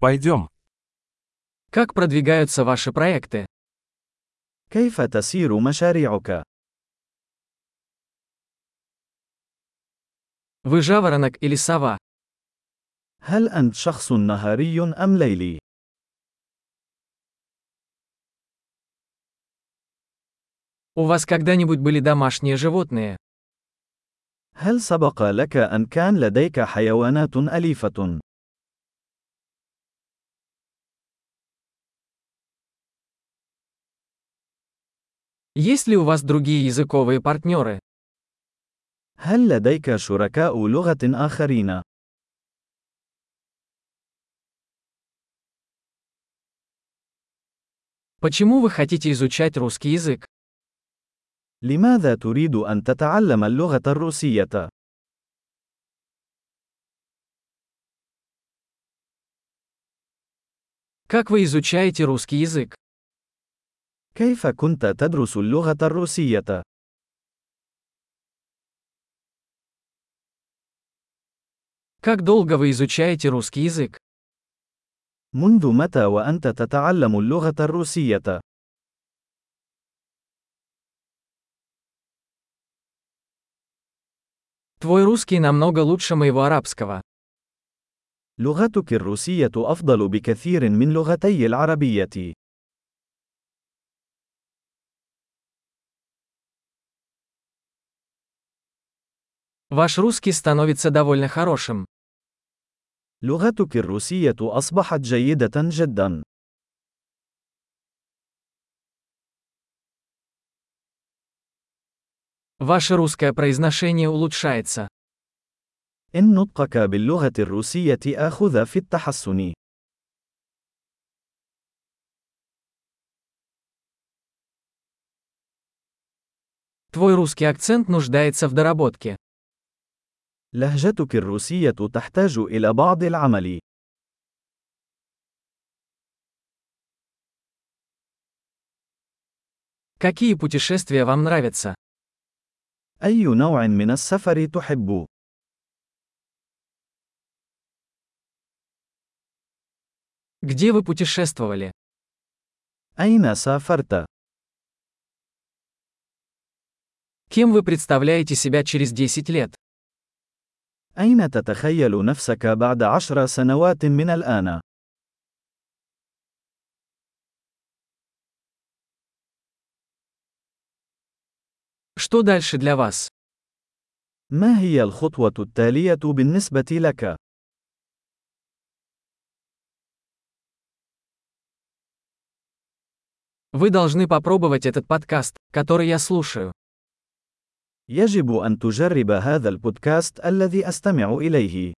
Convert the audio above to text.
Пойдем. Как продвигаются ваши проекты? كيف تسير مشاريعك؟ Вы жаворонок или сова? هل أنت شخص نهاري أم ليلي؟ У вас когда-нибудь были домашние животные? هل سبق لك أن كان لديك حيوانات أليفة؟ Есть ли у вас другие языковые партнеры? هل لديك شركاء لغة آخرين؟ Почему вы хотите изучать русский язык? لماذا تريد أن تتعلم اللغة الروسية؟ Как вы изучаете русский язык? كيف كنت تدرس اللغة الروسية؟ Как долго вы изучаете русский язык? منذ متى وأنت تتعلم اللغة الروسية؟ Твой русский намного лучше моего арабского. لغتك الروسية أفضل بكثير من لغتي العربية. Ваш русский становится довольно хорошим. لغتك الروسية أصبحت جيدة جدا. Ваше русское произношение улучшается. إن نطقك باللغة الروسية آخذ في التحسن. Твой русский акцент нуждается в доработке. لهجتك الروسية تحتاج إلى بعض العمل. Какие путешествия вам нравятся? أي نوع من السفر تحب؟ Где вы путешествовали? أين سافرت؟ Кем вы представляете себя через 10 лет? أين تتخيل نفسك بعد عشر سنوات من الآن؟ Что дальше для вас? ما هي الخطوة التالية بالنسبة لك؟ Вы должны попробовать этот подкаст, который я слушаю. يجب أن تجرب هذا البودكاست الذي أستمع إليه.